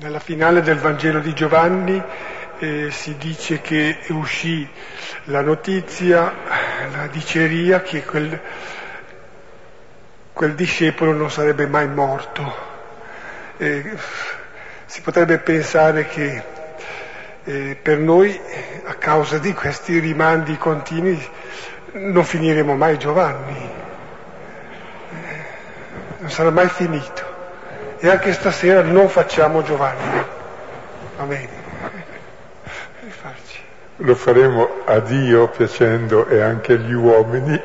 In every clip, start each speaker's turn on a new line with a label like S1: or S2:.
S1: Nella finale del Vangelo di Giovanni eh, si dice che uscì la notizia, la diceria che quel, quel discepolo non sarebbe mai morto. Eh, si potrebbe pensare che eh, per noi, a causa di questi rimandi continui, non finiremo mai Giovanni, eh, non sarà mai finito. E anche stasera non facciamo Giovanni. Va bene.
S2: Lo faremo a Dio piacendo e anche agli uomini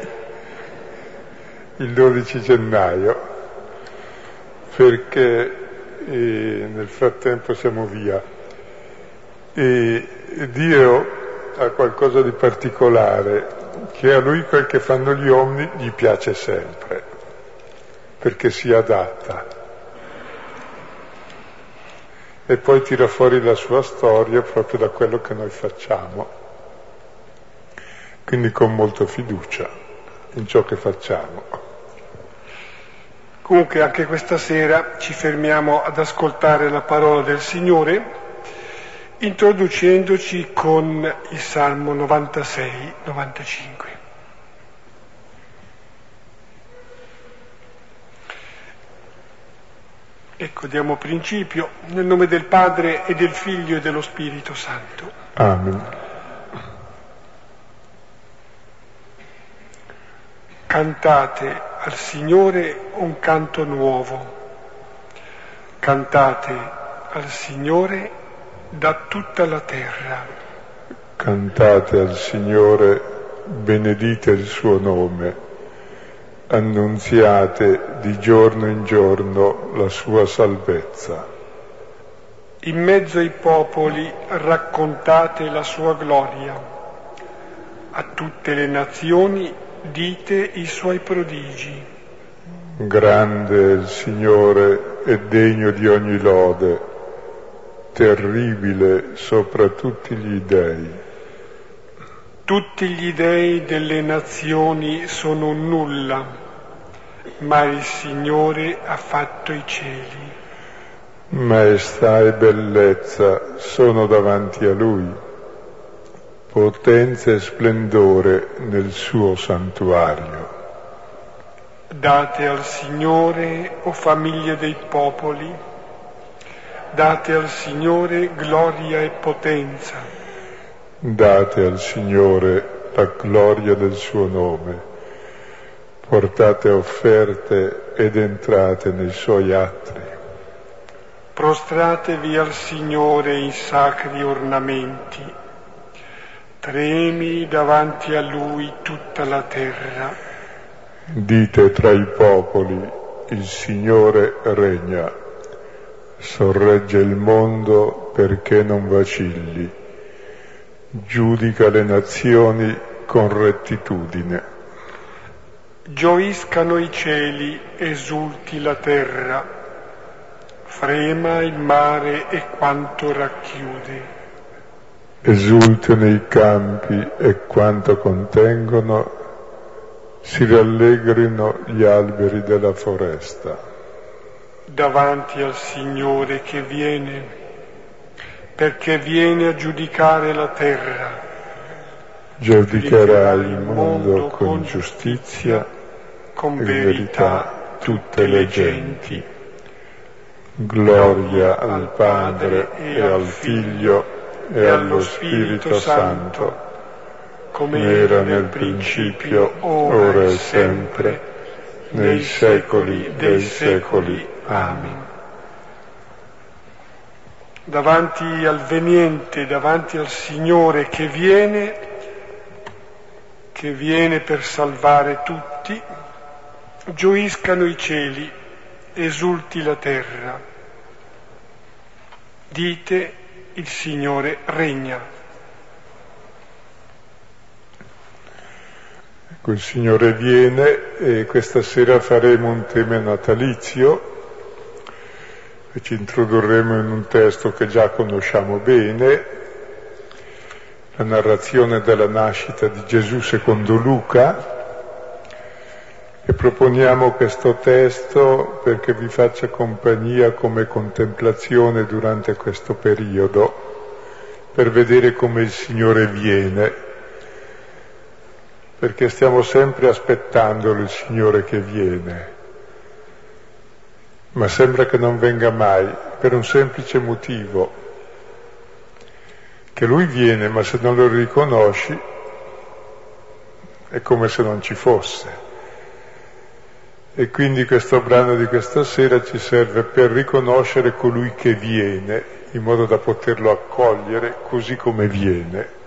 S2: il 12 gennaio, perché eh, nel frattempo siamo via. E Dio ha qualcosa di particolare, che a lui quel che fanno gli uomini gli piace sempre, perché si adatta e poi tira fuori la sua storia proprio da quello che noi facciamo. Quindi con molta fiducia in ciò che facciamo.
S1: Comunque anche questa sera ci fermiamo ad ascoltare la parola del Signore introducendoci con il Salmo 96-95. Ecco, diamo principio nel nome del Padre e del Figlio e dello Spirito Santo.
S2: Amen.
S1: Cantate al Signore un canto nuovo. Cantate al Signore da tutta la terra.
S2: Cantate al Signore, benedite il suo nome annunziate di giorno in giorno la sua salvezza.
S1: In mezzo ai popoli raccontate la sua gloria, a tutte le nazioni dite i suoi prodigi.
S2: Grande è il Signore e degno di ogni lode, terribile sopra tutti gli dei.
S1: Tutti gli dei delle nazioni sono nulla ma il Signore ha fatto i cieli.
S2: Maestà e bellezza sono davanti a Lui, potenza e splendore nel suo santuario.
S1: Date al Signore, o famiglie dei popoli, date al Signore gloria e potenza.
S2: Date al Signore la gloria del suo nome portate offerte ed entrate nei suoi attri.
S1: Prostratevi al Signore in sacri ornamenti, tremi davanti a Lui tutta la terra.
S2: Dite tra i popoli, il Signore regna, sorregge il mondo perché non vacilli, giudica le nazioni con rettitudine.
S1: Gioiscano i cieli, esulti la terra, frema il mare e quanto racchiude.
S2: Esultano i campi e quanto contengono, si rallegrino gli alberi della foresta.
S1: Davanti al Signore che viene, perché viene a giudicare la terra
S2: giudicherà il mondo con giustizia, con verità tutte le genti. Gloria al Padre e al Figlio e allo Spirito Santo, come era nel principio, ora e sempre, nei secoli dei secoli. Amen.
S1: Davanti al veniente, davanti al Signore che viene, che viene per salvare tutti, gioiscano i cieli, esulti la terra. Dite il Signore regna.
S2: Ecco, il Signore viene e questa sera faremo un tema natalizio e ci introdurremo in un testo che già conosciamo bene, la narrazione della nascita di Gesù secondo Luca, E proponiamo questo testo perché vi faccia compagnia come contemplazione durante questo periodo, per vedere come il Signore viene, perché stiamo sempre aspettandolo il Signore che viene, ma sembra che non venga mai, per un semplice motivo, che lui viene, ma se non lo riconosci è come se non ci fosse. E quindi questo brano di questa sera ci serve per riconoscere colui che viene, in modo da poterlo accogliere così come viene.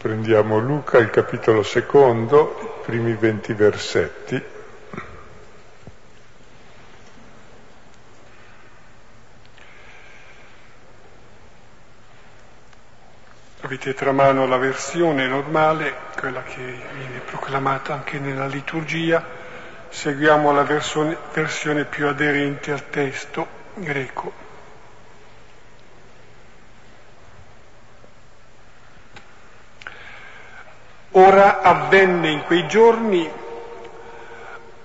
S2: Prendiamo Luca, il capitolo secondo, i primi venti versetti.
S1: Avete tra mano la versione normale, quella che viene proclamata anche nella liturgia, seguiamo la versione, versione più aderente al testo greco. Ora avvenne in quei giorni,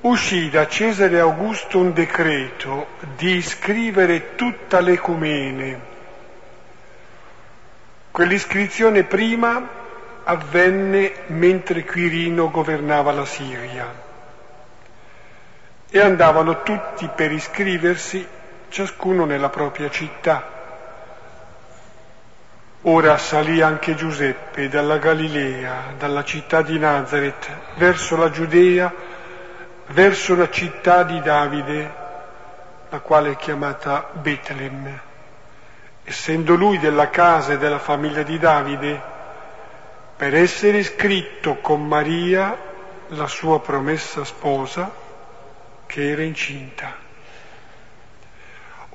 S1: uscì da Cesare Augusto un decreto di iscrivere tutta l'ecumene Quell'iscrizione prima avvenne mentre Quirino governava la Siria e andavano tutti per iscriversi, ciascuno nella propria città. Ora salì anche Giuseppe dalla Galilea, dalla città di Nazareth, verso la Giudea, verso la città di Davide, la quale è chiamata Betlem essendo lui della casa e della famiglia di Davide, per essere iscritto con Maria, la sua promessa sposa, che era incinta.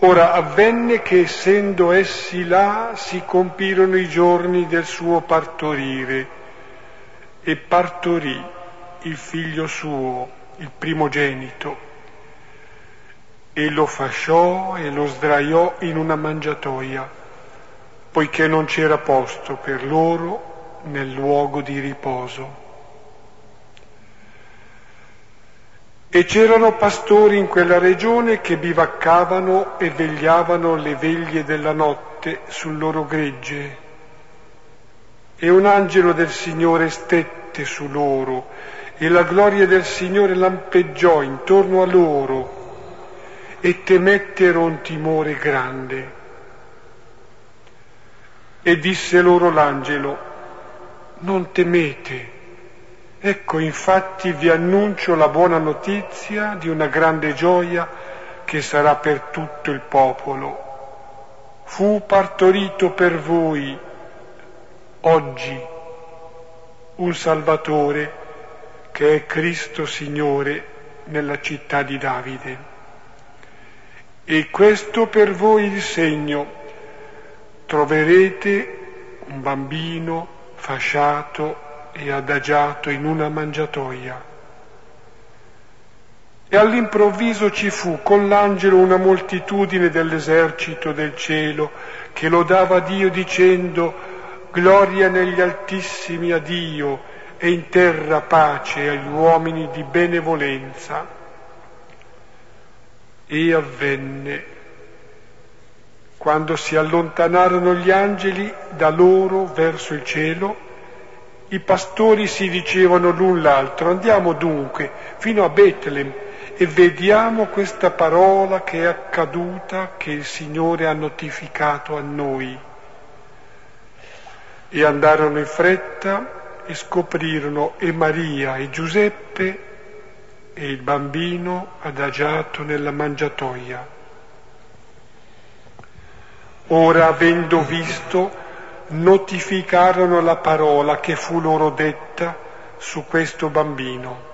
S1: Ora avvenne che essendo essi là si compirono i giorni del suo partorire e partorì il figlio suo, il primogenito, e lo fasciò e lo sdraiò in una mangiatoia, poiché non c'era posto per loro nel luogo di riposo. E c'erano pastori in quella regione che bivaccavano e vegliavano le veglie della notte sul loro gregge. E un angelo del Signore stette su loro, e la gloria del Signore lampeggiò intorno a loro e temettero un timore grande. E disse loro l'angelo, non temete, ecco infatti vi annuncio la buona notizia di una grande gioia che sarà per tutto il popolo. Fu partorito per voi oggi un Salvatore che è Cristo Signore nella città di Davide. E questo per voi il segno. Troverete un bambino fasciato e adagiato in una mangiatoia. E all'improvviso ci fu con l'angelo una moltitudine dell'esercito del cielo che lodava Dio dicendo Gloria negli altissimi a Dio e in terra pace agli uomini di benevolenza. E avvenne, quando si allontanarono gli angeli da loro verso il cielo, i pastori si dicevano l'un l'altro, andiamo dunque fino a Betlem e vediamo questa parola che è accaduta, che il Signore ha notificato a noi. E andarono in fretta e scoprirono e Maria e Giuseppe e il bambino adagiato nella mangiatoia. Ora, avendo visto, notificarono la parola che fu loro detta su questo bambino.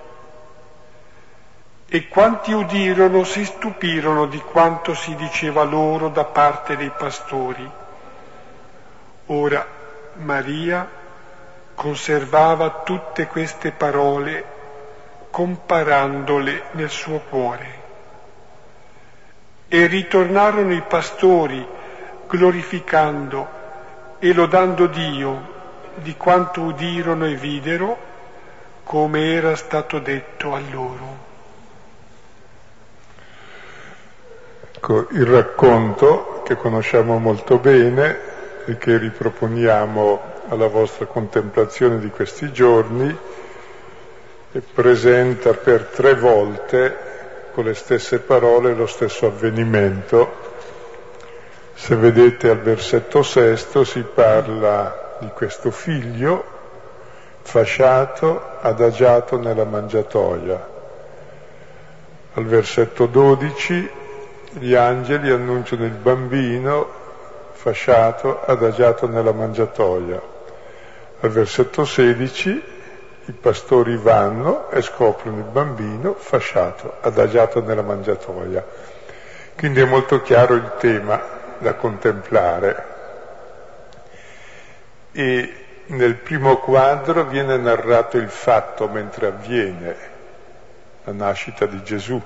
S1: E quanti udirono si stupirono di quanto si diceva loro da parte dei pastori. Ora Maria conservava tutte queste parole comparandole nel suo cuore. E ritornarono i pastori glorificando e lodando Dio di quanto udirono e videro, come era stato detto a loro.
S2: Ecco, il racconto che conosciamo molto bene e che riproponiamo alla vostra contemplazione di questi giorni presenta per tre volte con le stesse parole lo stesso avvenimento. Se vedete al versetto sesto si parla di questo figlio fasciato, adagiato nella mangiatoia. Al versetto 12 gli angeli annunciano il bambino fasciato, adagiato nella mangiatoia. Al versetto 16 i pastori vanno e scoprono il bambino fasciato, adagiato nella mangiatoia. Quindi è molto chiaro il tema da contemplare. E nel primo quadro viene narrato il fatto mentre avviene la nascita di Gesù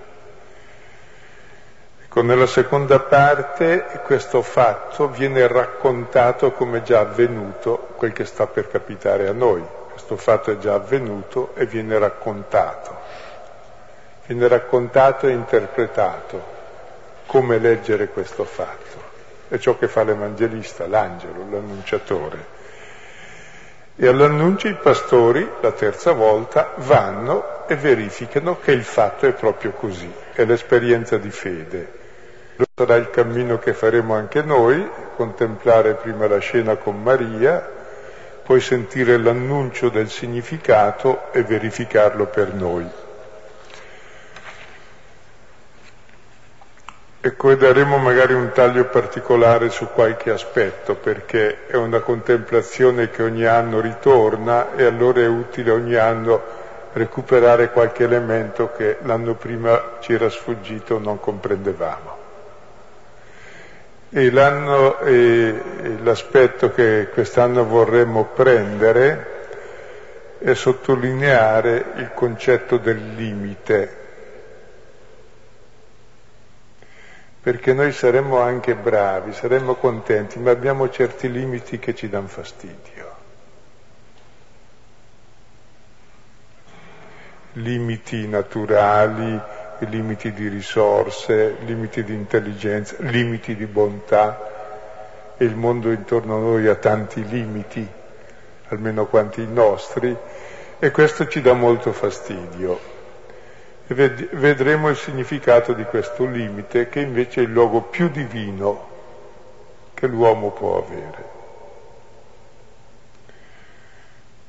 S2: Ecco, nella seconda parte questo fatto viene raccontato come già avvenuto, quel che sta per capitare a noi. Questo fatto è già avvenuto e viene raccontato. Viene raccontato e interpretato come leggere questo fatto. È ciò che fa l'Evangelista, l'angelo, l'annunciatore. E all'annuncio i pastori, la terza volta, vanno e verificano che il fatto è proprio così, è l'esperienza di fede. Sarà il cammino che faremo anche noi, contemplare prima la scena con Maria, poi sentire l'annuncio del significato e verificarlo per noi. E daremo magari un taglio particolare su qualche aspetto, perché è una contemplazione che ogni anno ritorna e allora è utile ogni anno recuperare qualche elemento che l'anno prima ci era sfuggito o non comprendevamo. E, e l'aspetto che quest'anno vorremmo prendere è sottolineare il concetto del limite, perché noi saremmo anche bravi, saremmo contenti, ma abbiamo certi limiti che ci danno fastidio. Limiti naturali, limiti di risorse, limiti di intelligenza, limiti di bontà e il mondo intorno a noi ha tanti limiti, almeno quanti i nostri, e questo ci dà molto fastidio. Vedremo il significato di questo limite che invece è il luogo più divino che l'uomo può avere.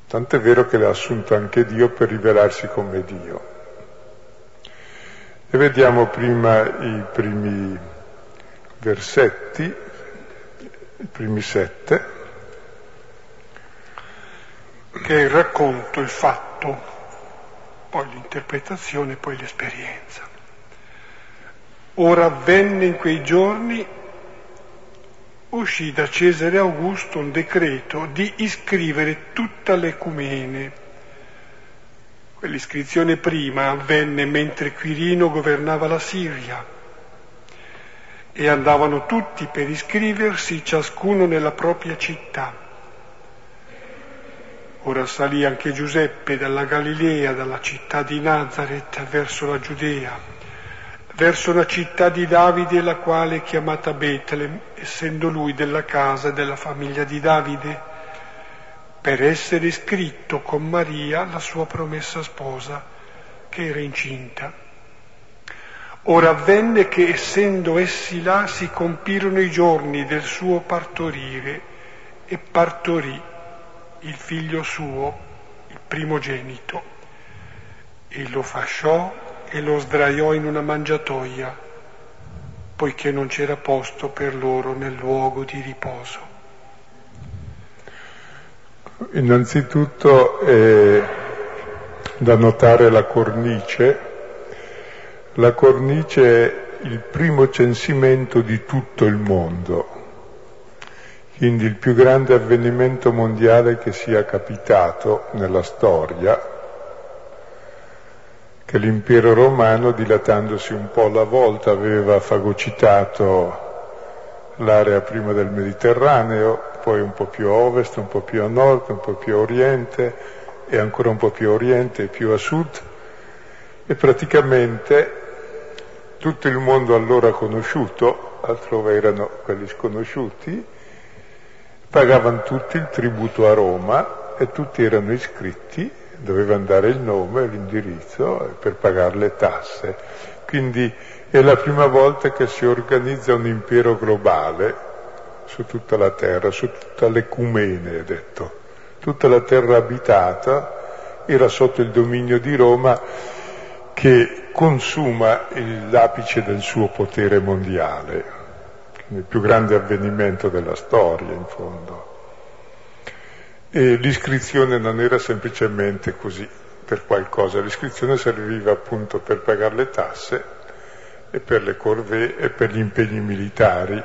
S2: Tant'è vero che l'ha assunto anche Dio per rivelarsi come Dio. E vediamo prima i primi versetti, i primi sette.
S1: Che è il racconto, il fatto, poi l'interpretazione, poi l'esperienza. Ora avvenne in quei giorni, uscì da Cesare Augusto un decreto di iscrivere tutta l'ecumene Quell'iscrizione prima avvenne mentre Quirino governava la Siria e andavano tutti per iscriversi, ciascuno nella propria città. Ora salì anche Giuseppe dalla Galilea, dalla città di Nazareth, verso la Giudea, verso la città di Davide, la quale è chiamata Betlem, essendo lui della casa e della famiglia di Davide per essere iscritto con Maria, la sua promessa sposa, che era incinta. Ora avvenne che essendo essi là si compirono i giorni del suo partorire e partorì il figlio suo, il primogenito, e lo fasciò e lo sdraiò in una mangiatoia, poiché non c'era posto per loro nel luogo di riposo.
S2: Innanzitutto è da notare la cornice. La cornice è il primo censimento di tutto il mondo, quindi il più grande avvenimento mondiale che sia capitato nella storia, che l'impero romano, dilatandosi un po' alla volta, aveva fagocitato l'area prima del Mediterraneo, poi un po' più a ovest, un po' più a nord, un po' più a oriente e ancora un po' più a oriente e più a sud. E praticamente tutto il mondo allora conosciuto, altrove erano quelli sconosciuti, pagavano tutti il tributo a Roma e tutti erano iscritti, dovevano dare il nome, l'indirizzo per pagare le tasse. Quindi è la prima volta che si organizza un impero globale su tutta la terra, su tutta l'ecumene, è detto. Tutta la terra abitata era sotto il dominio di Roma che consuma l'apice del suo potere mondiale, il più grande avvenimento della storia in fondo. E l'iscrizione non era semplicemente così, per qualcosa, l'iscrizione serviva appunto per pagare le tasse e per le corvée e per gli impegni militari,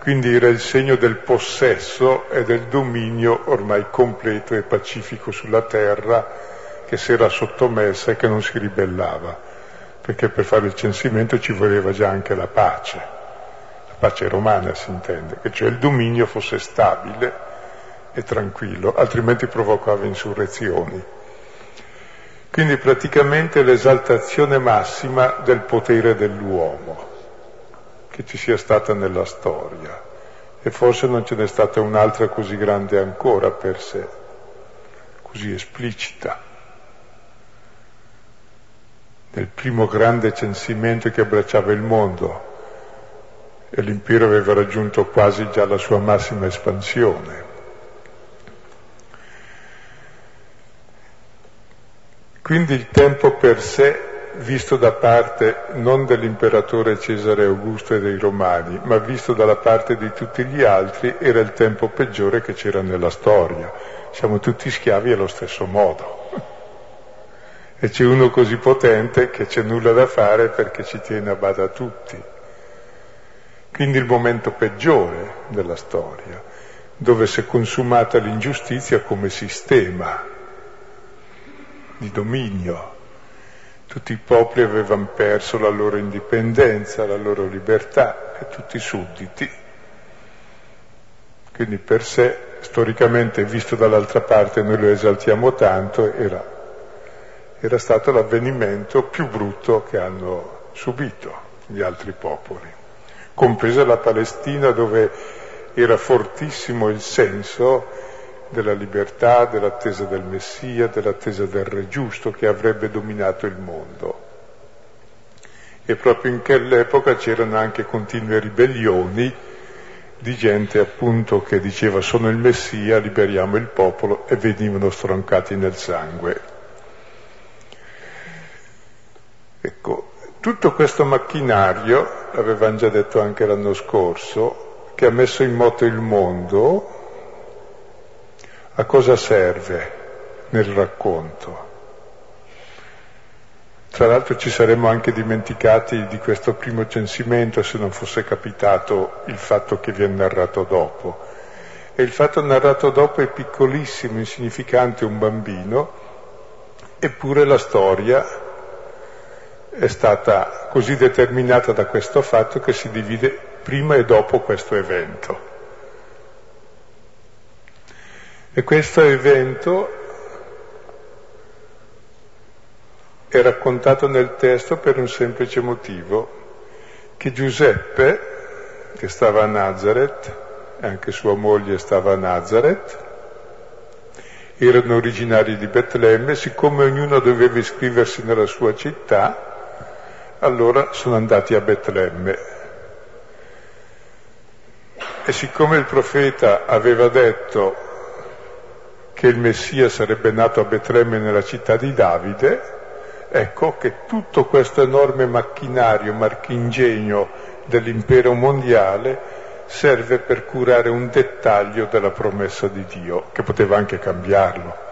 S2: quindi era il segno del possesso e del dominio ormai completo e pacifico sulla terra che si era sottomessa e che non si ribellava, perché per fare il censimento ci voleva già anche la pace, pace romana si intende, che cioè il dominio fosse stabile e tranquillo, altrimenti provocava insurrezioni. Quindi praticamente l'esaltazione massima del potere dell'uomo che ci sia stata nella storia e forse non ce n'è stata un'altra così grande ancora per sé, così esplicita nel primo grande censimento che abbracciava il mondo e l'impero aveva raggiunto quasi già la sua massima espansione. Quindi il tempo per sé, visto da parte non dell'imperatore Cesare Augusto e dei Romani, ma visto dalla parte di tutti gli altri, era il tempo peggiore che c'era nella storia. Siamo tutti schiavi allo stesso modo e c'è uno così potente che c'è nulla da fare perché ci tiene a bada tutti. Quindi il momento peggiore della storia, dove si è consumata l'ingiustizia come sistema di dominio. Tutti i popoli avevano perso la loro indipendenza, la loro libertà e tutti i sudditi. Quindi per sé, storicamente visto dall'altra parte, noi lo esaltiamo tanto, era era stato l'avvenimento più brutto che hanno subito gli altri popoli, compresa la Palestina dove era fortissimo il senso della libertà, dell'attesa del Messia, dell'attesa del Re giusto che avrebbe dominato il mondo. E proprio in quell'epoca c'erano anche continue ribellioni di gente appunto che diceva sono il Messia, liberiamo il popolo e venivano stroncati nel sangue. Ecco, tutto questo macchinario, l'avevamo già detto anche l'anno scorso, che ha messo in moto il mondo, a cosa serve nel racconto? Tra l'altro ci saremmo anche dimenticati di questo primo censimento se non fosse capitato il fatto che viene narrato dopo. E il fatto narrato dopo è piccolissimo, insignificante, un bambino, eppure la storia è stata così determinata da questo fatto che si divide prima e dopo questo evento. E questo evento è raccontato nel testo per un semplice motivo, che Giuseppe, che stava a Nazareth, e anche sua moglie stava a Nazareth, erano originari di Betlemme, siccome ognuno doveva iscriversi nella sua città, allora sono andati a Betlemme. E siccome il profeta aveva detto che il Messia sarebbe nato a Betlemme nella città di Davide, ecco che tutto questo enorme macchinario, marchingegno dell'impero mondiale serve per curare un dettaglio della promessa di Dio, che poteva anche cambiarlo.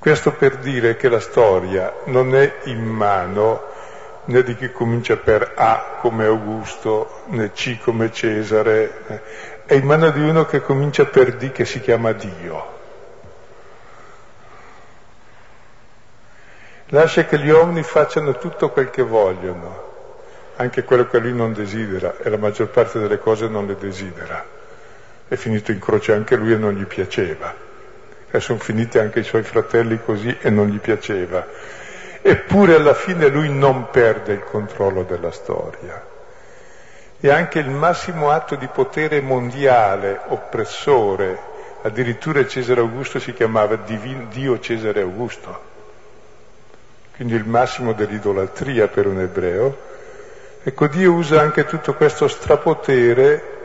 S2: Questo per dire che la storia non è in mano né di chi comincia per A come Augusto, né C come Cesare, è in mano di uno che comincia per D che si chiama Dio. Lascia che gli uomini facciano tutto quel che vogliono, anche quello che lui non desidera, e la maggior parte delle cose non le desidera. È finito in croce anche lui e non gli piaceva. E sono finiti anche i suoi fratelli così e non gli piaceva. Eppure alla fine lui non perde il controllo della storia. E anche il massimo atto di potere mondiale, oppressore, addirittura Cesare Augusto si chiamava Dio Cesare Augusto, quindi il massimo dell'idolatria per un ebreo, ecco Dio usa anche tutto questo strapotere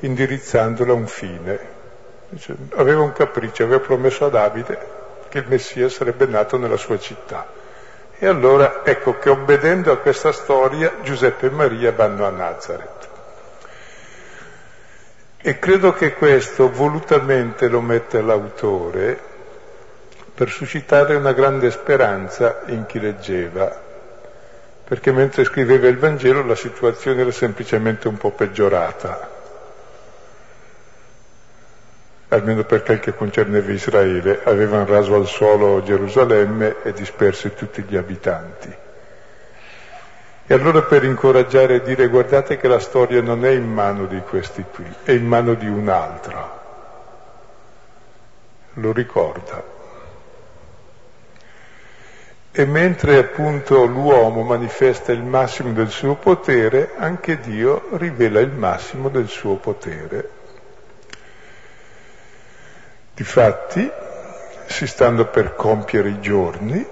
S2: indirizzandolo a un fine. Dice, aveva un capriccio, aveva promesso a Davide che il Messia sarebbe nato nella sua città. E allora ecco che obbedendo a questa storia Giuseppe e Maria vanno a Nazareth. E credo che questo volutamente lo mette l'autore per suscitare una grande speranza in chi leggeva, perché mentre scriveva il Vangelo la situazione era semplicemente un po' peggiorata, almeno per quel che concerneva Israele, avevano raso al suolo Gerusalemme e dispersi tutti gli abitanti. E allora per incoraggiare e dire guardate che la storia non è in mano di questi qui, è in mano di un altro. Lo ricorda. E mentre appunto l'uomo manifesta il massimo del suo potere, anche Dio rivela il massimo del suo potere. Difatti, si stanno per compiere i giorni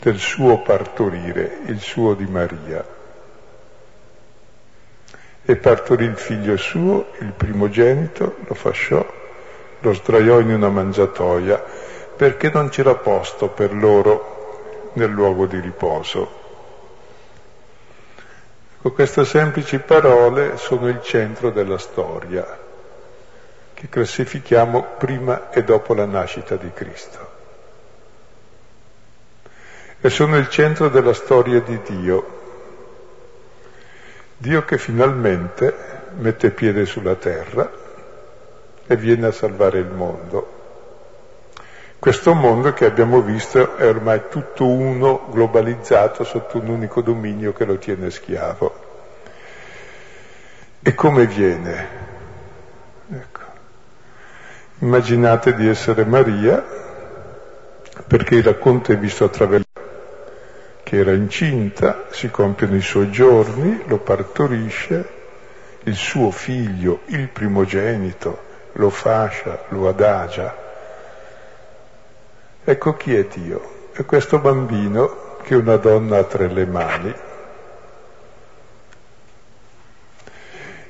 S2: del suo partorire, il suo di Maria. E partorì il figlio suo, il primogenito, lo fasciò, lo sdraiò in una mangiatoia perché non c'era posto per loro nel luogo di riposo. Ecco, queste semplici parole sono il centro della storia, che classifichiamo prima e dopo la nascita di Cristo. E sono il centro della storia di Dio, Dio che finalmente mette piede sulla terra e viene a salvare il mondo. Questo mondo che abbiamo visto è ormai tutto uno, globalizzato sotto un unico dominio che lo tiene schiavo. E come viene? Immaginate di essere Maria, perché il racconto è visto attraverso che era incinta, si compiono i suoi giorni, lo partorisce, il suo figlio, il primogenito, lo fascia, lo adagia, Ecco chi è Dio. È questo bambino che una donna ha tra le mani.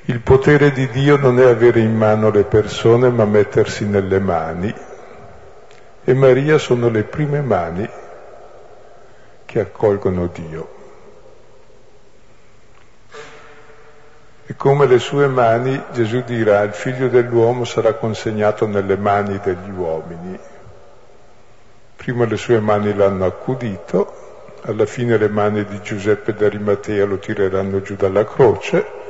S2: Il potere di Dio non è avere in mano le persone, ma mettersi nelle mani. E Maria sono le prime mani che accolgono Dio. E come le sue mani, Gesù dirà, il figlio dell'uomo sarà consegnato nelle mani degli uomini. Prima le sue mani l'hanno accudito, alla fine le mani di Giuseppe d'Arimatea lo tireranno giù dalla croce,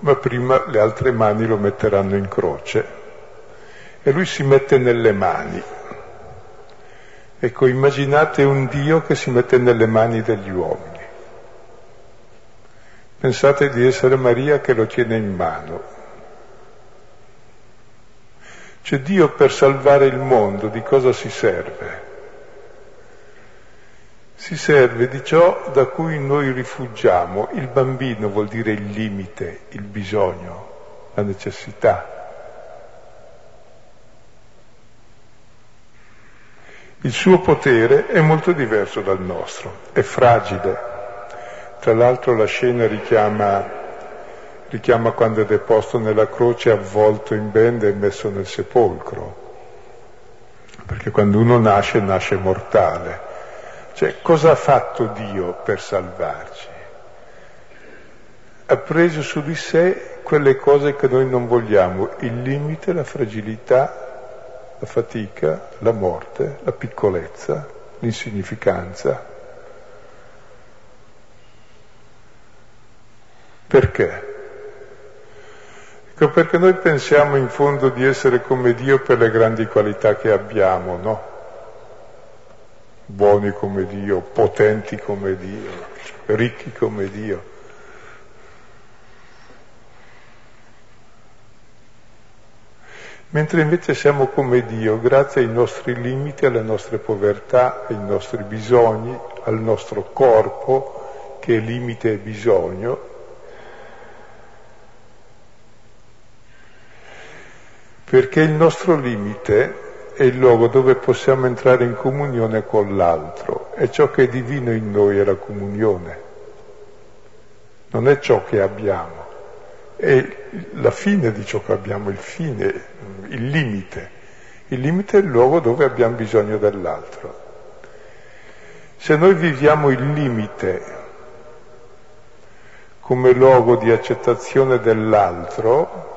S2: ma prima le altre mani lo metteranno in croce. E lui si mette nelle mani. Ecco, immaginate un Dio che si mette nelle mani degli uomini. Pensate di essere Maria che lo tiene in mano cioè Dio per salvare il mondo di cosa si serve? Si serve di ciò da cui noi rifugiamo. Il bambino vuol dire il limite, il bisogno, la necessità. Il suo potere è molto diverso dal nostro, è fragile. Tra l'altro la scena richiama richiama quando è deposto nella croce, avvolto in bende e messo nel sepolcro. Perché quando uno nasce, nasce mortale. Cioè, cosa ha fatto Dio per salvarci? Ha preso su di sé quelle cose che noi non vogliamo, il limite, la fragilità, la fatica, la morte, la piccolezza, l'insignificanza. Perché? Ecco perché noi pensiamo in fondo di essere come Dio per le grandi qualità che abbiamo, no? Buoni come Dio, potenti come Dio. ricchi come Dio. Mentre invece siamo come Dio, grazie ai nostri limiti, alle nostre povertà, ai nostri bisogni, al nostro corpo, che è limite e bisogno, perché il nostro limite è il luogo dove possiamo entrare in comunione con l'altro e ciò che è divino in noi è la comunione, non è ciò che abbiamo, è la fine di ciò che abbiamo, il fine, il limite. Il limite è il luogo dove abbiamo bisogno dell'altro. Se noi viviamo il limite come luogo di accettazione dell'altro,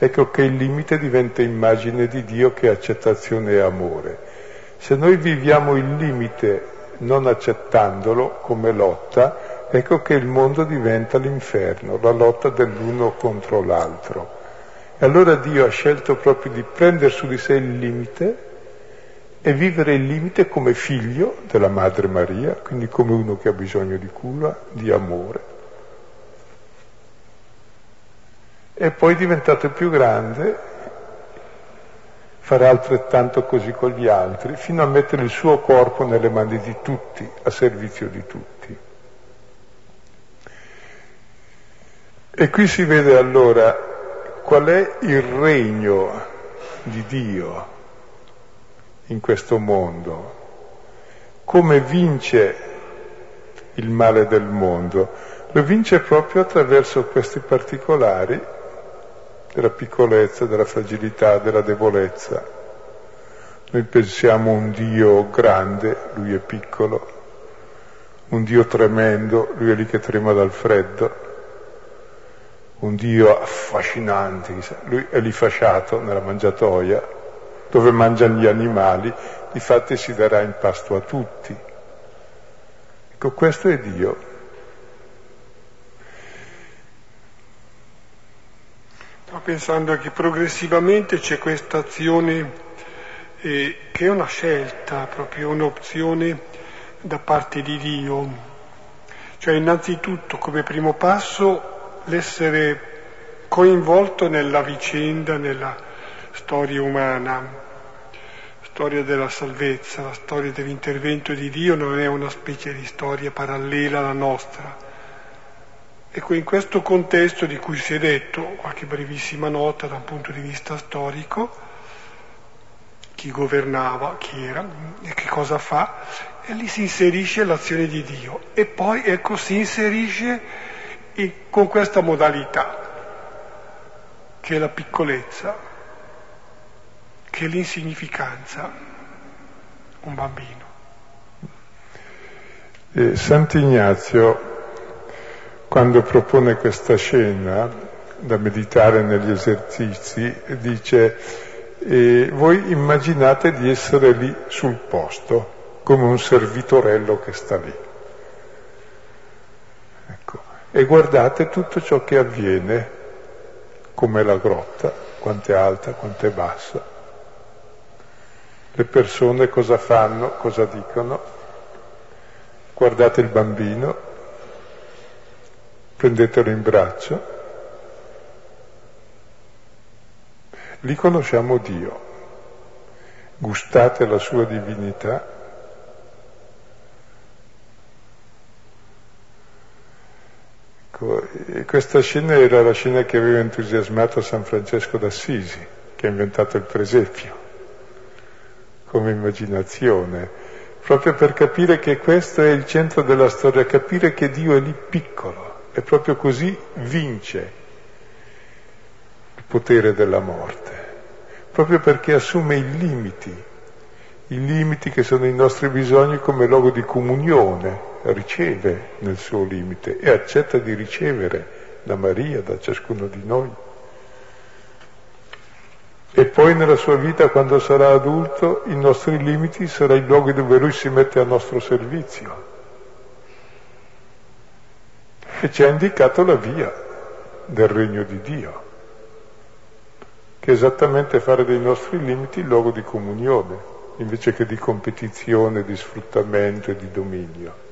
S2: Ecco che il limite diventa immagine di Dio che è accettazione e amore. Se noi viviamo il limite non accettandolo come lotta, ecco che il mondo diventa l'inferno, la lotta dell'uno contro l'altro. E allora Dio ha scelto proprio di prendere su di sé il limite e vivere il limite come figlio della Madre Maria, quindi come uno che ha bisogno di cura, di amore. E poi diventato più grande farà altrettanto così con gli altri, fino a mettere il suo corpo nelle mani di tutti, a servizio di tutti. E qui si vede allora qual è il regno di Dio in questo mondo, come vince il male del mondo. Lo vince proprio attraverso questi particolari della piccolezza, della fragilità, della debolezza. Noi pensiamo un Dio grande, lui è piccolo, un Dio tremendo, lui è lì che trema dal freddo, un Dio affascinante, lui è lì fasciato nella mangiatoia, dove mangiano gli animali, difatti si darà in pasto a tutti. Ecco, questo è Dio.
S1: Sto pensando che progressivamente c'è questa azione eh, che è una scelta, proprio un'opzione da parte di Dio. Cioè innanzitutto come primo passo l'essere coinvolto nella vicenda, nella storia umana, storia della salvezza, la storia dell'intervento di Dio non è una specie di storia parallela alla nostra Ecco, in questo contesto di cui si è detto, qualche brevissima nota da un punto di vista storico, chi governava, chi era e che cosa fa, e lì si inserisce l'azione di Dio. E poi, ecco, si inserisce in, con questa modalità, che è la piccolezza, che è l'insignificanza, un bambino.
S2: Eh, Sant'Ignazio quando propone questa scena da meditare negli esercizi, dice, eh, voi immaginate di essere lì sul posto, come un servitorello che sta lì. Ecco. E guardate tutto ciò che avviene, come la grotta, quanto è alta, quanto è bassa. Le persone cosa fanno, cosa dicono. Guardate il bambino, prendetelo in braccio, lì conosciamo Dio, gustate la sua divinità. Ecco, questa scena era la scena che aveva entusiasmato San Francesco d'Assisi, che ha inventato il presepio, come immaginazione, proprio per capire che questo è il centro della storia, capire che Dio è lì piccolo e proprio così vince il potere della morte, proprio perché assume i limiti, i limiti che sono i nostri bisogni come luogo di comunione, riceve nel suo limite e accetta di ricevere da Maria, da ciascuno di noi. E poi nella sua vita, quando sarà adulto, i nostri limiti saranno i luoghi dove lui si mette a nostro servizio e ci ha indicato la via del regno di Dio, che è esattamente fare dei nostri limiti il luogo di comunione, invece che di competizione, di sfruttamento e di dominio.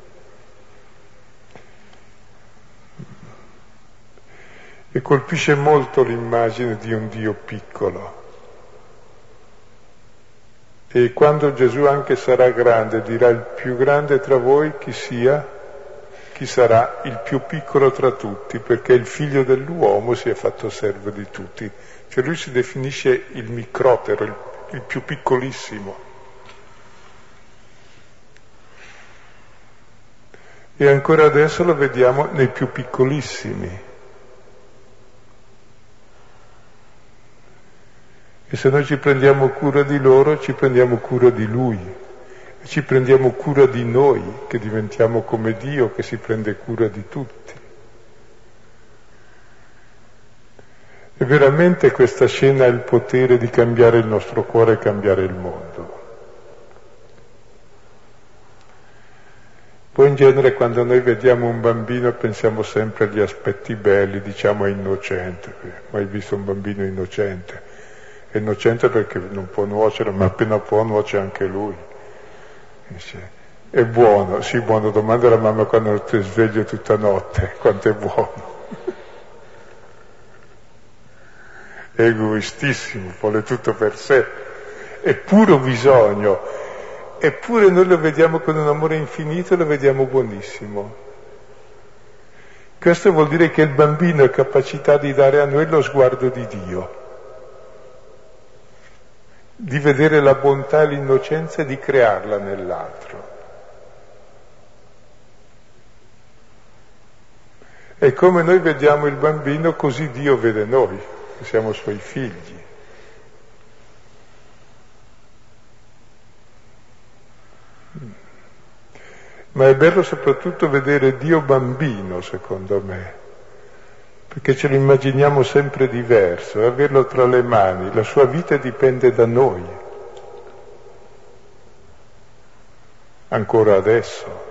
S2: E colpisce molto l'immagine di un Dio piccolo. E quando Gesù anche sarà grande, dirà il più grande tra voi chi sia, chi sarà il più piccolo tra tutti, perché il figlio dell'uomo si è fatto servo di tutti. Cioè lui si definisce il microtero, il, il più piccolissimo. E ancora adesso lo vediamo nei più piccolissimi. E se noi ci prendiamo cura di loro, ci prendiamo cura di Lui. Ci prendiamo cura di noi, che diventiamo come Dio, che si prende cura di tutti. E veramente questa scena ha il potere di cambiare il nostro cuore e cambiare il mondo. Poi in genere quando noi vediamo un bambino pensiamo sempre agli aspetti belli, diciamo è innocente, mai visto un bambino innocente? È innocente perché non può nuocere, ma appena può nuoce anche lui. Dice, è buono, sì buono, domanda alla mamma quando ti sveglio tutta notte, quanto è buono. È egoistissimo, vuole tutto per sé, è puro bisogno. Eppure noi lo vediamo con un amore infinito e lo vediamo buonissimo. Questo vuol dire che il bambino ha capacità di dare a noi lo sguardo di Dio, di vedere la bontà e l'innocenza e di crearla nell'altro. E come noi vediamo il bambino, così Dio vede noi, che siamo suoi figli. ma è bello soprattutto vedere Dio bambino, secondo me, perché ce lo immaginiamo sempre diverso, e averlo tra le mani, la sua vita dipende da noi, ancora adesso.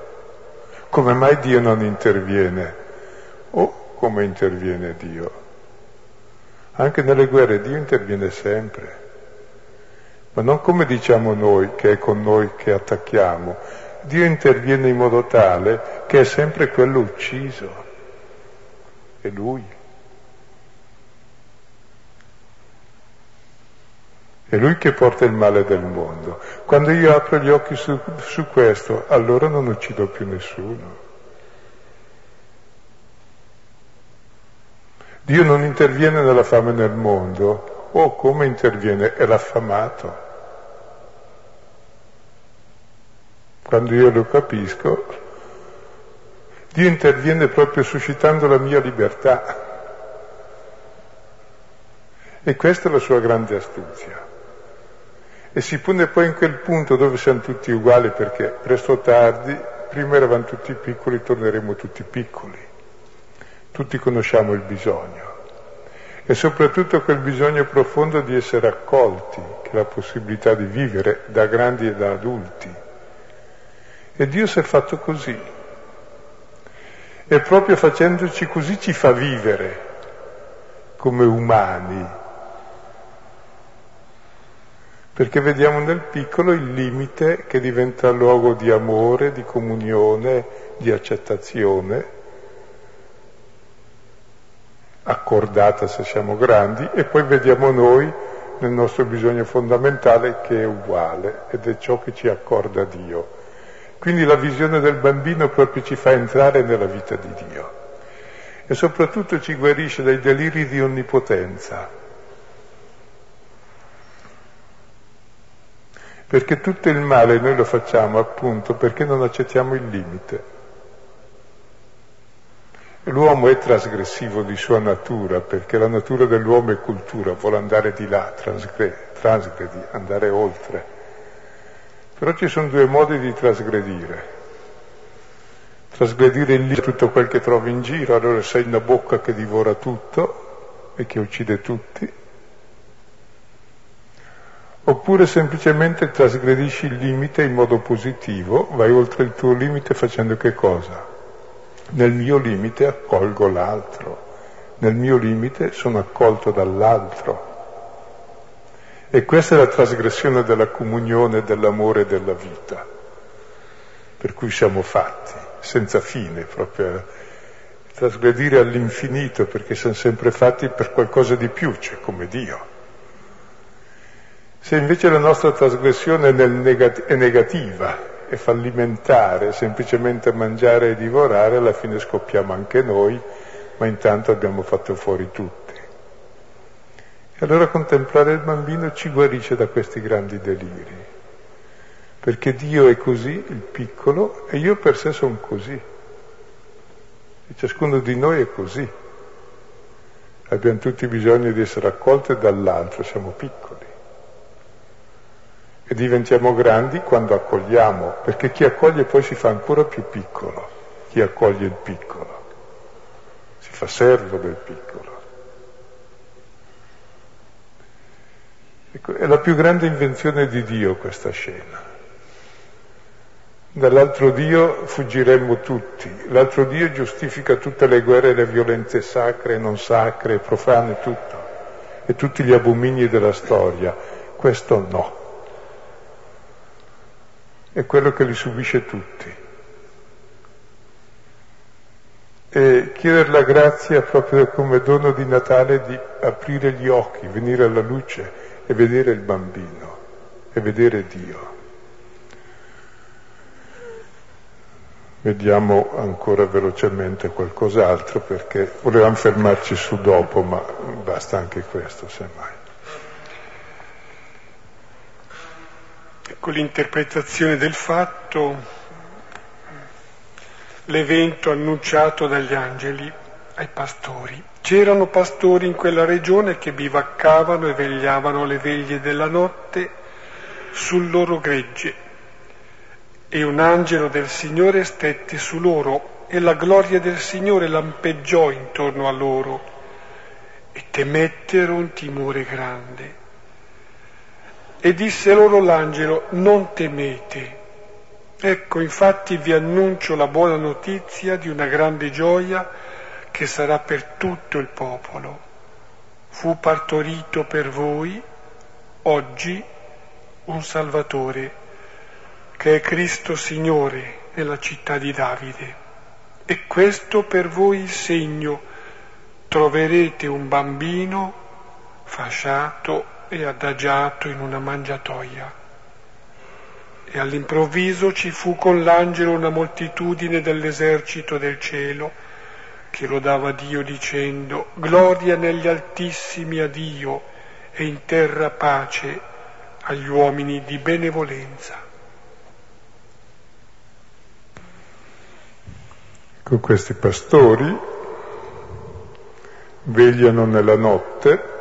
S2: Come mai Dio non interviene? O come interviene Dio? Anche nelle guerre Dio interviene sempre, ma non come diciamo noi che è con noi che attacchiamo, Dio interviene in modo tale che è sempre quello ucciso, è Lui. È Lui che porta il male del mondo. Quando io apro gli occhi su, su questo, allora non uccido più nessuno. Dio non interviene nella fame nel mondo, o oh, come interviene? È l'affamato. quando io lo capisco, Dio interviene proprio suscitando la mia libertà. E questa è la sua grande astuzia. E si pone poi in quel punto dove siamo tutti uguali perché presto o tardi, prima eravamo tutti piccoli, torneremo tutti piccoli. Tutti conosciamo il bisogno. E soprattutto quel bisogno profondo di essere accolti, che è la possibilità di vivere da grandi e da adulti e Dio si è fatto così. E proprio facendoci così ci fa vivere come umani. Perché vediamo nel piccolo il limite che diventa luogo di amore, di comunione, di accettazione, accordata se siamo grandi, e poi vediamo noi nel nostro bisogno fondamentale che è uguale ed è ciò che ci accorda Dio. Quindi la visione del bambino proprio ci fa entrare nella vita di Dio e soprattutto ci guarisce dai deliri di onnipotenza. Perché tutto il male noi lo facciamo appunto perché non accettiamo il limite. L'uomo è trasgressivo di sua natura, perché la natura dell'uomo è cultura, vuole andare di là, trasgredi, andare oltre. Però ci sono due modi di trasgredire. Trasgredire in lì tutto quel che trovi in giro, allora sei una bocca che divora tutto e che uccide tutti. Oppure semplicemente trasgredisci il limite in modo positivo, vai oltre il tuo limite facendo che cosa? Nel mio limite accolgo l'altro, nel mio limite sono accolto dall'altro. E questa è la trasgressione della comunione, dell'amore e della vita, per cui siamo fatti, senza fine, proprio trasgredire all'infinito perché siamo sempre fatti per qualcosa di più, cioè come Dio. Se invece la nostra trasgressione è negativa, è fallimentare, semplicemente mangiare e divorare, alla fine scoppiamo anche noi, ma intanto abbiamo fatto fuori tutti. E allora contemplare il bambino ci guarisce da questi grandi deliri, perché Dio è così, il piccolo, e io per sé sono così. E ciascuno di noi è così. Abbiamo tutti bisogno di essere accolti dall'altro, siamo piccoli. E diventiamo grandi quando accogliamo, perché chi accoglie poi si fa ancora più piccolo, chi accoglie il piccolo, si fa servo del piccolo. Ecco, è la più grande invenzione di Dio questa scena. Dall'altro Dio fuggiremmo tutti, l'altro Dio giustifica tutte le guerre e le violenze sacre, non sacre, profane, tutto, e tutti gli abomini della storia. Questo no. È quello che li subisce tutti. E chiedere la grazia proprio come dono di Natale di aprire gli occhi, venire alla luce e vedere il bambino e vedere Dio. Vediamo ancora velocemente qualcos'altro perché volevamo fermarci su dopo, ma basta anche questo semmai.
S1: Ecco l'interpretazione del fatto, l'evento annunciato dagli angeli ai pastori. C'erano pastori in quella regione che bivaccavano e vegliavano le veglie della notte sul loro gregge. E un angelo del Signore stette su loro e la gloria del Signore lampeggiò intorno a loro e temettero un timore grande. E disse loro l'angelo, non temete. Ecco, infatti vi annuncio la buona notizia di una grande gioia che sarà per tutto il popolo. Fu partorito per voi oggi un Salvatore, che è Cristo Signore nella città di Davide. E questo per voi il segno, troverete un bambino fasciato e adagiato in una mangiatoia. E all'improvviso ci fu con l'angelo una moltitudine dell'esercito del cielo, che lodava Dio dicendo, Gloria negli altissimi a Dio e in terra pace agli uomini di benevolenza.
S2: Con questi pastori vegliano nella notte,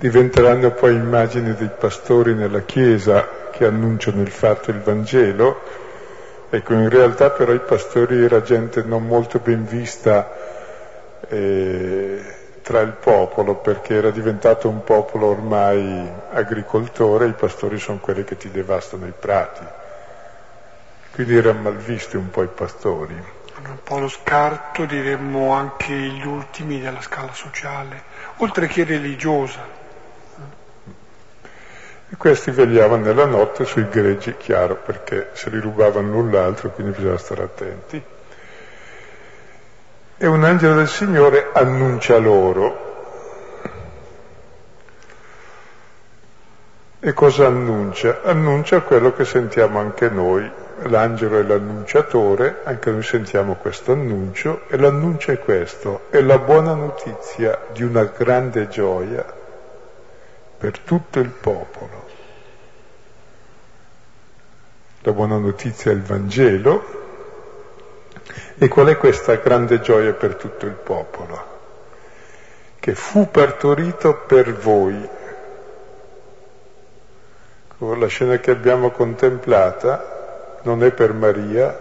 S2: diventeranno poi immagini dei pastori nella Chiesa che annunciano il fatto il Vangelo, Ecco, in realtà però i pastori era gente non molto ben vista eh, tra il popolo, perché era diventato un popolo ormai agricoltore, i pastori sono quelli che ti devastano i prati. Quindi erano malvisti un po' i pastori.
S1: Un po' lo scarto, diremmo anche gli ultimi della scala sociale, oltre che religiosa.
S2: E questi vegliavano nella notte sui greggi, chiaro, perché se li rubavano null'altro, quindi bisogna stare attenti. E un angelo del Signore annuncia loro. E cosa annuncia? Annuncia quello che sentiamo anche noi. L'angelo è l'annunciatore, anche noi sentiamo questo annuncio, e l'annuncio è questo, è la buona notizia di una grande gioia per tutto il popolo. La buona notizia è il Vangelo. E qual è questa grande gioia per tutto il popolo? Che fu partorito per voi. La scena che abbiamo contemplata non è per Maria,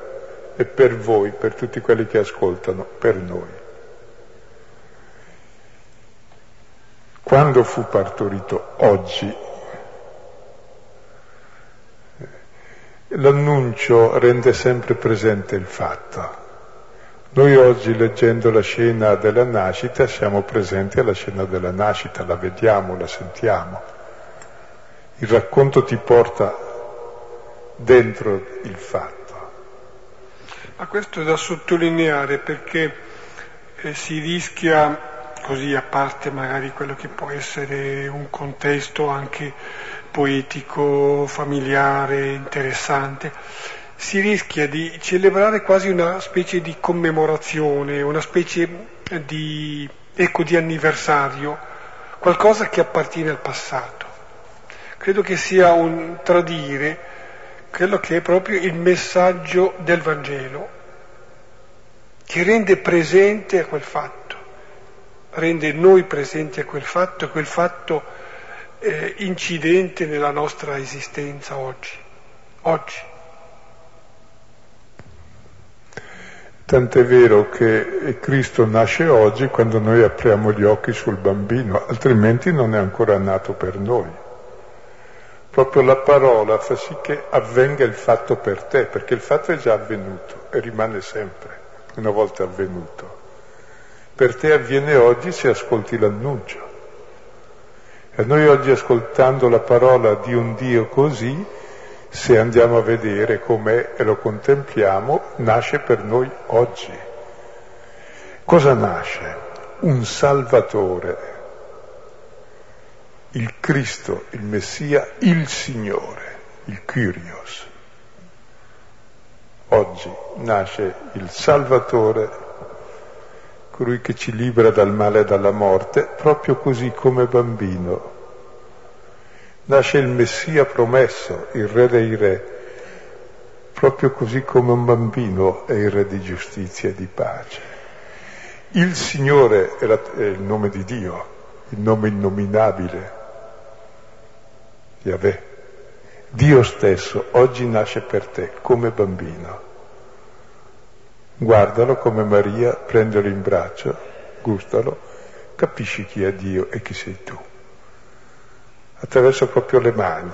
S2: è per voi, per tutti quelli che ascoltano, per noi. Quando fu partorito? Oggi. L'annuncio rende sempre presente il fatto. Noi oggi leggendo la scena della nascita siamo presenti alla scena della nascita, la vediamo, la sentiamo. Il racconto ti porta dentro il fatto.
S1: Ma questo è da sottolineare perché eh, si rischia, così a parte magari quello che può essere un contesto anche poetico, familiare, interessante, si rischia di celebrare quasi una specie di commemorazione, una specie di, ecco, di anniversario, qualcosa che appartiene al passato. Credo che sia un tradire quello che è proprio il messaggio del Vangelo, che rende presente a quel fatto, rende noi presenti a quel fatto quel fatto eh, incidente nella nostra esistenza oggi. oggi.
S2: Tant'è vero che Cristo nasce oggi quando noi apriamo gli occhi sul bambino, altrimenti non è ancora nato per noi. Proprio la parola fa sì che avvenga il fatto per te, perché il fatto è già avvenuto e rimane sempre, una volta avvenuto. Per te avviene oggi se ascolti l'annuncio. E noi oggi ascoltando la parola di un Dio così, se andiamo a vedere com'è e lo contempliamo, nasce per noi oggi. Cosa nasce? Un Salvatore, il Cristo, il Messia, il Signore, il Kyrios. Oggi nasce il Salvatore, colui che ci libera dal male e dalla morte, proprio così come bambino nasce il Messia promesso, il Re dei Re, proprio così come un bambino è il Re di giustizia e di pace. Il Signore è, la, è il nome di Dio, il nome innominabile, Yahweh. Dio stesso oggi nasce per te come bambino. Guardalo come Maria, prendilo in braccio, gustalo, capisci chi è Dio e chi sei tu attraverso proprio le mani,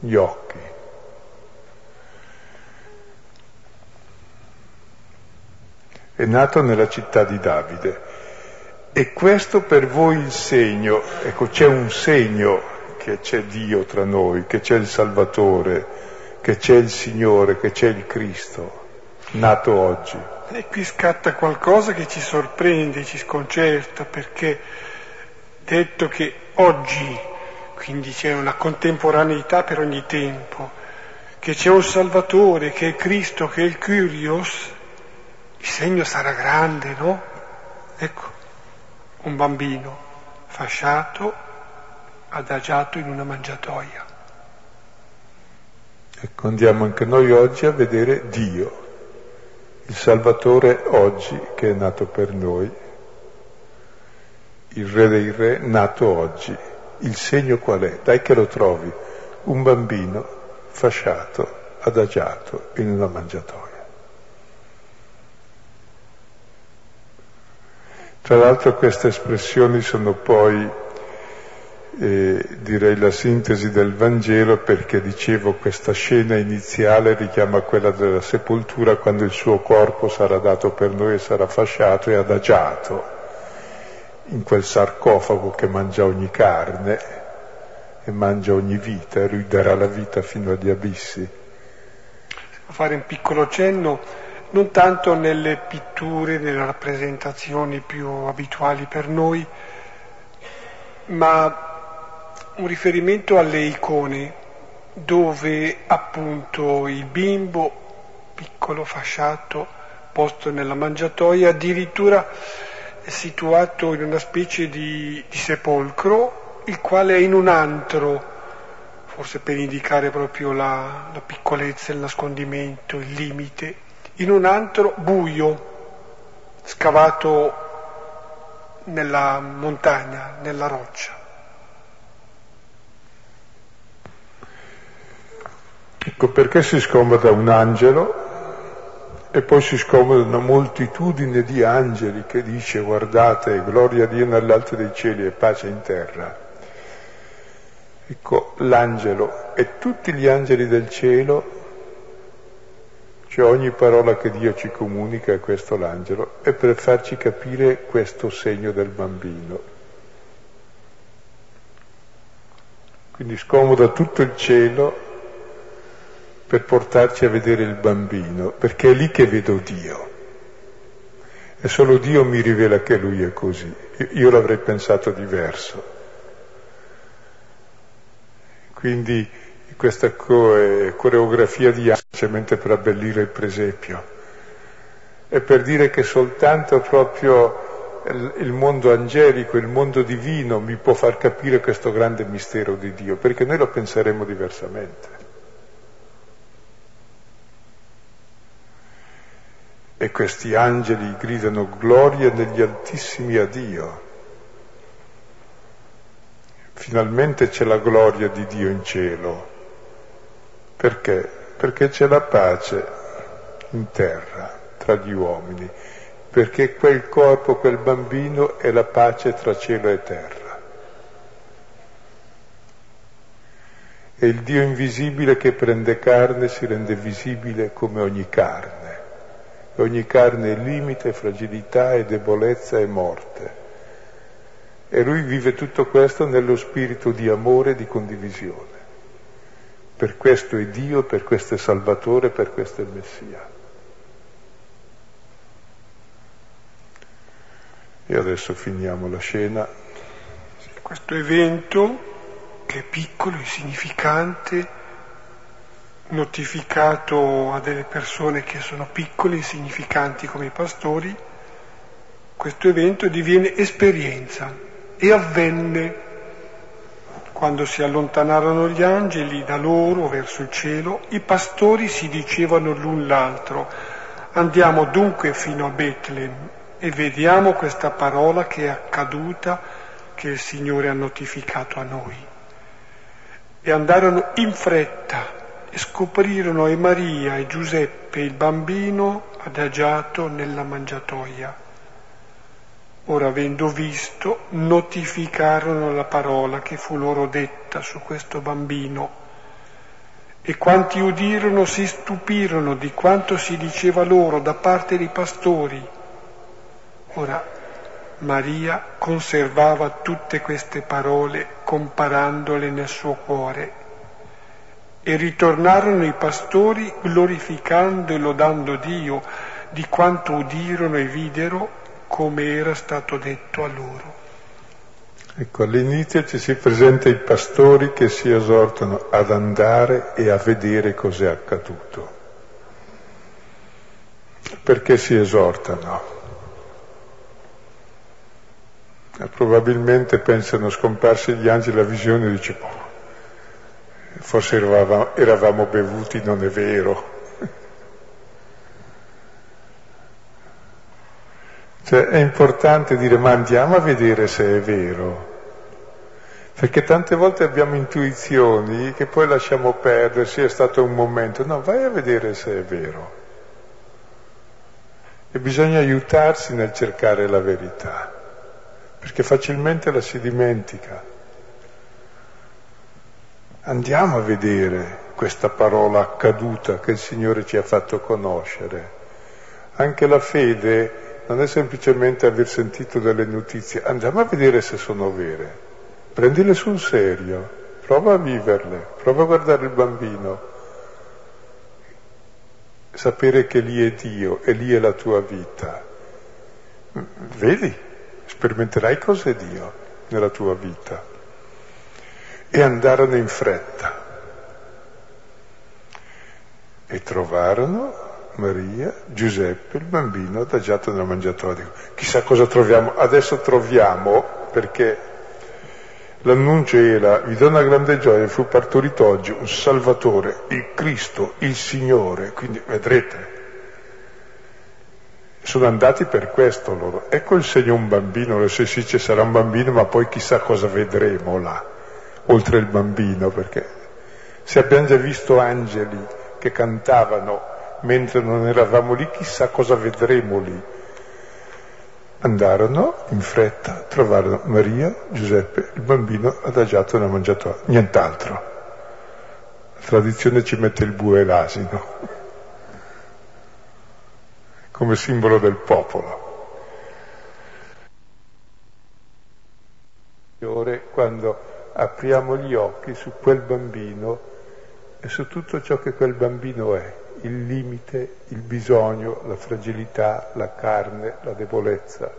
S2: gli occhi. È nato nella città di Davide. E questo per voi il segno, ecco c'è un segno che c'è Dio tra noi, che c'è il Salvatore, che c'è il Signore, che c'è il Cristo, nato oggi.
S1: E qui scatta qualcosa che ci sorprende, ci sconcerta, perché detto che oggi, quindi c'è una contemporaneità per ogni tempo, che c'è un Salvatore, che è Cristo, che è il Kyrios, il segno sarà grande, no? Ecco, un bambino fasciato, adagiato in una mangiatoia.
S2: Ecco, andiamo anche noi oggi a vedere Dio, il Salvatore oggi che è nato per noi il re dei re nato oggi. Il segno qual è? Dai che lo trovi. Un bambino fasciato, adagiato in una mangiatoia. Tra l'altro queste espressioni sono poi, eh, direi, la sintesi del Vangelo perché dicevo questa scena iniziale richiama quella della sepoltura quando il suo corpo sarà dato per noi e sarà fasciato e adagiato in quel sarcofago che mangia ogni carne e mangia ogni vita e lui darà la vita fino agli abissi.
S1: A fare un piccolo cenno, non tanto nelle pitture, nelle rappresentazioni più abituali per noi, ma un riferimento alle icone dove appunto il bimbo piccolo fasciato posto nella mangiatoia addirittura è situato in una specie di, di sepolcro, il quale è in un antro, forse per indicare proprio la, la piccolezza, il nascondimento, il limite, in un antro buio, scavato nella montagna, nella roccia.
S2: Ecco perché si scomoda un angelo e poi si scomoda una moltitudine di angeli che dice guardate, gloria a Dio nell'alto dei cieli e pace in terra. Ecco, l'angelo e tutti gli angeli del cielo, cioè ogni parola che Dio ci comunica è questo l'angelo, è per farci capire questo segno del bambino. Quindi scomoda tutto il cielo per portarci a vedere il bambino, perché è lì che vedo Dio. E solo Dio mi rivela che lui è così. Io l'avrei pensato diverso. Quindi questa co- coreografia di semplicemente per abbellire il presepio. È per dire che soltanto proprio il mondo angelico, il mondo divino mi può far capire questo grande mistero di Dio, perché noi lo penseremo diversamente. E questi angeli gridano gloria negli altissimi a Dio. Finalmente c'è la gloria di Dio in cielo. Perché? Perché c'è la pace in terra tra gli uomini, perché quel corpo, quel bambino è la pace tra cielo e terra. E il Dio invisibile che prende carne si rende visibile come ogni carne ogni carne è limite, fragilità e debolezza e morte. E lui vive tutto questo nello spirito di amore e di condivisione. Per questo è Dio, per questo è Salvatore, per questo è Messia. E adesso finiamo la scena.
S1: Questo evento, che è piccolo, insignificante, notificato a delle persone che sono piccole, insignificanti come i pastori, questo evento diviene esperienza e avvenne quando si allontanarono gli angeli da loro verso il cielo, i pastori si dicevano l'un l'altro, andiamo dunque fino a Betlem e vediamo questa parola che è accaduta, che il Signore ha notificato a noi. E andarono in fretta e scoprirono e Maria e Giuseppe il bambino adagiato nella mangiatoia. Ora avendo visto, notificarono la parola che fu loro detta su questo bambino. E quanti udirono si stupirono di quanto si diceva loro da parte dei pastori. Ora Maria conservava tutte queste parole comparandole nel suo cuore e ritornarono i pastori glorificando e lodando Dio di quanto udirono e videro come era stato detto a loro.
S2: Ecco, all'inizio ci si presenta i pastori che si esortano ad andare e a vedere cos'è accaduto. Perché si esortano? E probabilmente pensano scomparsi gli angeli la visione e dice, boh, forse eravamo, eravamo bevuti, non è vero. Cioè, è importante dire ma andiamo a vedere se è vero, perché tante volte abbiamo intuizioni che poi lasciamo perdere, sì è stato un momento, no, vai a vedere se è vero. E bisogna aiutarsi nel cercare la verità, perché facilmente la si dimentica. Andiamo a vedere questa parola accaduta che il Signore ci ha fatto conoscere. Anche la fede non è semplicemente aver sentito delle notizie, andiamo a vedere se sono vere. Prendile sul serio, prova a viverle, prova a guardare il bambino, sapere che lì è Dio e lì è la tua vita. Vedi, sperimenterai cos'è Dio nella tua vita e andarono in fretta e trovarono Maria, Giuseppe, il bambino adagiato nel mangiatoio. Chissà cosa troviamo. Adesso troviamo, perché l'annuncio era, vi do una grande gioia, fu partorito oggi un Salvatore, il Cristo, il Signore, quindi vedrete. Sono andati per questo loro. Ecco il segno un bambino, se si dice sarà un bambino, ma poi chissà cosa vedremo là oltre il bambino, perché se abbiamo già visto angeli che cantavano mentre non eravamo lì, chissà cosa vedremo lì. Andarono in fretta, trovarono Maria, Giuseppe, il bambino adagiato nella mangiatoia, nient'altro. La tradizione ci mette il bue e l'asino come simbolo del popolo. Quando apriamo gli occhi su quel bambino e su tutto ciò che quel bambino è, il limite, il bisogno, la fragilità, la carne, la debolezza.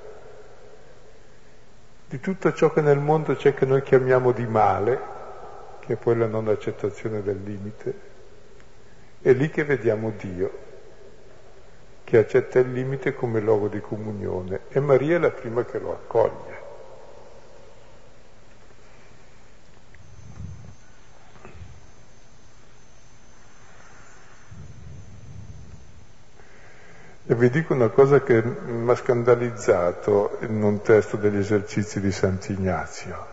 S2: Di tutto ciò che nel mondo c'è che noi chiamiamo di male, che è poi la non accettazione del limite, è lì che vediamo Dio, che accetta il limite come luogo di comunione e Maria è la prima che lo accoglie. E vi dico una cosa che mi ha scandalizzato in un testo degli esercizi di Sant'Ignazio.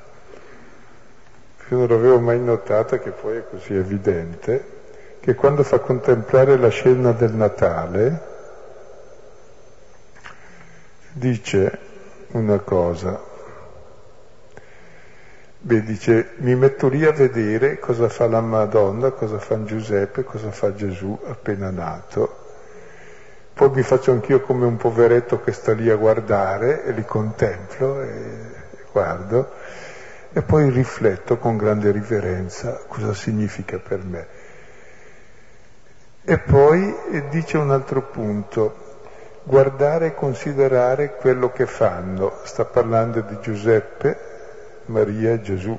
S2: Io non l'avevo mai notata, che poi è così evidente, che quando fa contemplare la scena del Natale, dice una cosa. Beh, dice, mi metto lì a vedere cosa fa la Madonna, cosa fa Giuseppe, cosa fa Gesù appena nato poi mi faccio anch'io come un poveretto che sta lì a guardare e li contemplo e guardo e poi rifletto con grande riverenza cosa significa per me. E poi dice un altro punto, guardare e considerare quello che fanno. Sta parlando di Giuseppe, Maria Gesù.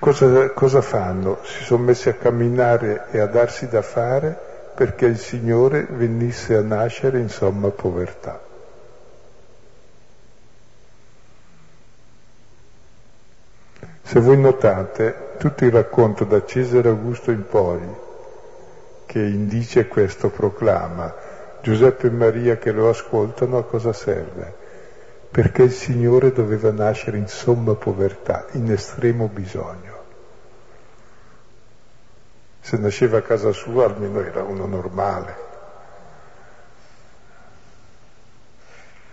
S2: Cosa, cosa fanno? Si sono messi a camminare e a darsi da fare perché il Signore venisse a nascere in somma povertà. Se voi notate, tutto il racconto da Cesare Augusto in poi, che indice questo proclama, Giuseppe e Maria che lo ascoltano, a cosa serve? Perché il Signore doveva nascere in somma povertà, in estremo bisogno. Se nasceva a casa sua almeno era uno normale.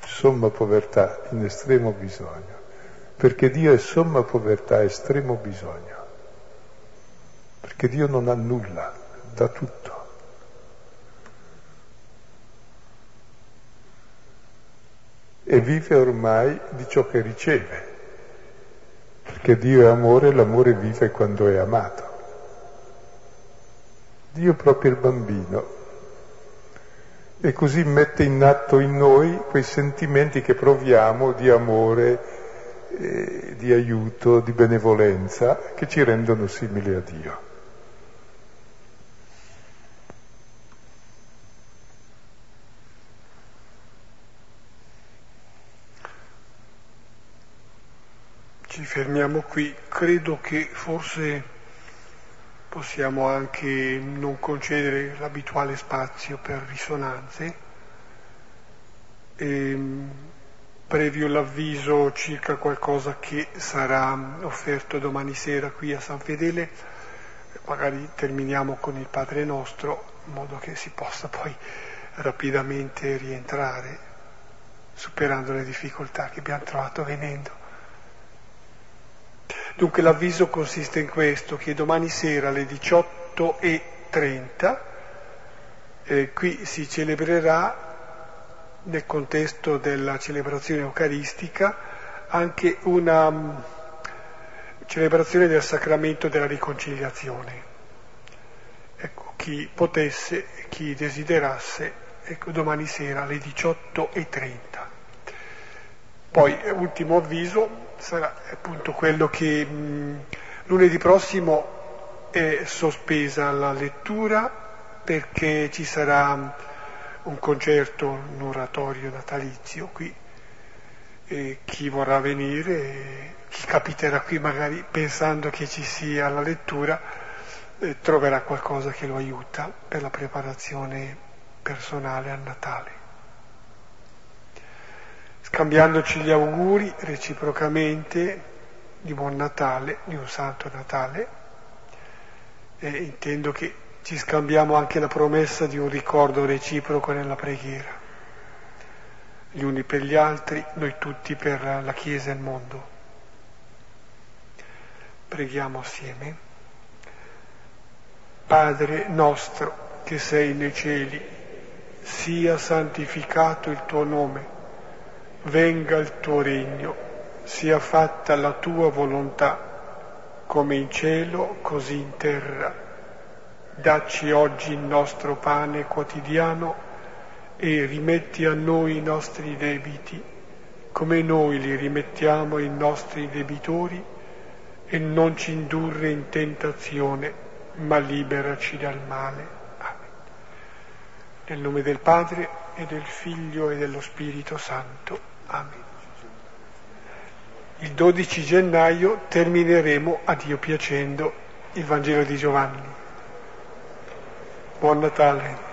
S2: Somma povertà in estremo bisogno, perché Dio è somma povertà, estremo bisogno, perché Dio non ha nulla, dà tutto. E vive ormai di ciò che riceve, perché Dio è amore e l'amore vive quando è amato. Dio proprio il bambino. E così mette in atto in noi quei sentimenti che proviamo di amore, eh, di aiuto, di benevolenza, che ci rendono simili a Dio.
S1: Ci fermiamo qui, credo che forse possiamo anche non concedere l'abituale spazio per risonanze. E, ehm, previo l'avviso circa qualcosa che sarà offerto domani sera qui a San Fedele, magari terminiamo con il Padre nostro, in modo che si possa poi rapidamente rientrare, superando le difficoltà che abbiamo trovato venendo. Dunque l'avviso consiste in questo, che domani sera alle 18.30 eh, qui si celebrerà nel contesto della celebrazione eucaristica anche una um, celebrazione del sacramento della riconciliazione. Ecco, chi potesse, chi desiderasse, ecco, domani sera alle 18.30. Poi, ultimo avviso, sarà appunto quello che mh, lunedì prossimo è sospesa la lettura perché ci sarà un concerto, un oratorio natalizio qui. E chi vorrà venire, chi capiterà qui magari pensando che ci sia la lettura, eh, troverà qualcosa che lo aiuta per la preparazione personale al Natale scambiandoci gli auguri reciprocamente di buon Natale, di un santo Natale. E intendo che ci scambiamo anche la promessa di un ricordo reciproco nella preghiera, gli uni per gli altri, noi tutti per la Chiesa e il mondo. Preghiamo assieme. Padre nostro che sei nei cieli, sia santificato il tuo nome venga il tuo regno, sia fatta la tua volontà, come in cielo, così in terra. Dacci oggi il nostro pane quotidiano e rimetti a noi i nostri debiti, come noi li rimettiamo ai nostri debitori, e non ci indurre in tentazione, ma liberaci dal male. Amen. Nel nome del Padre e del Figlio e dello Spirito Santo. Il 12 gennaio termineremo, a Dio piacendo, il Vangelo di Giovanni. Buon Natale.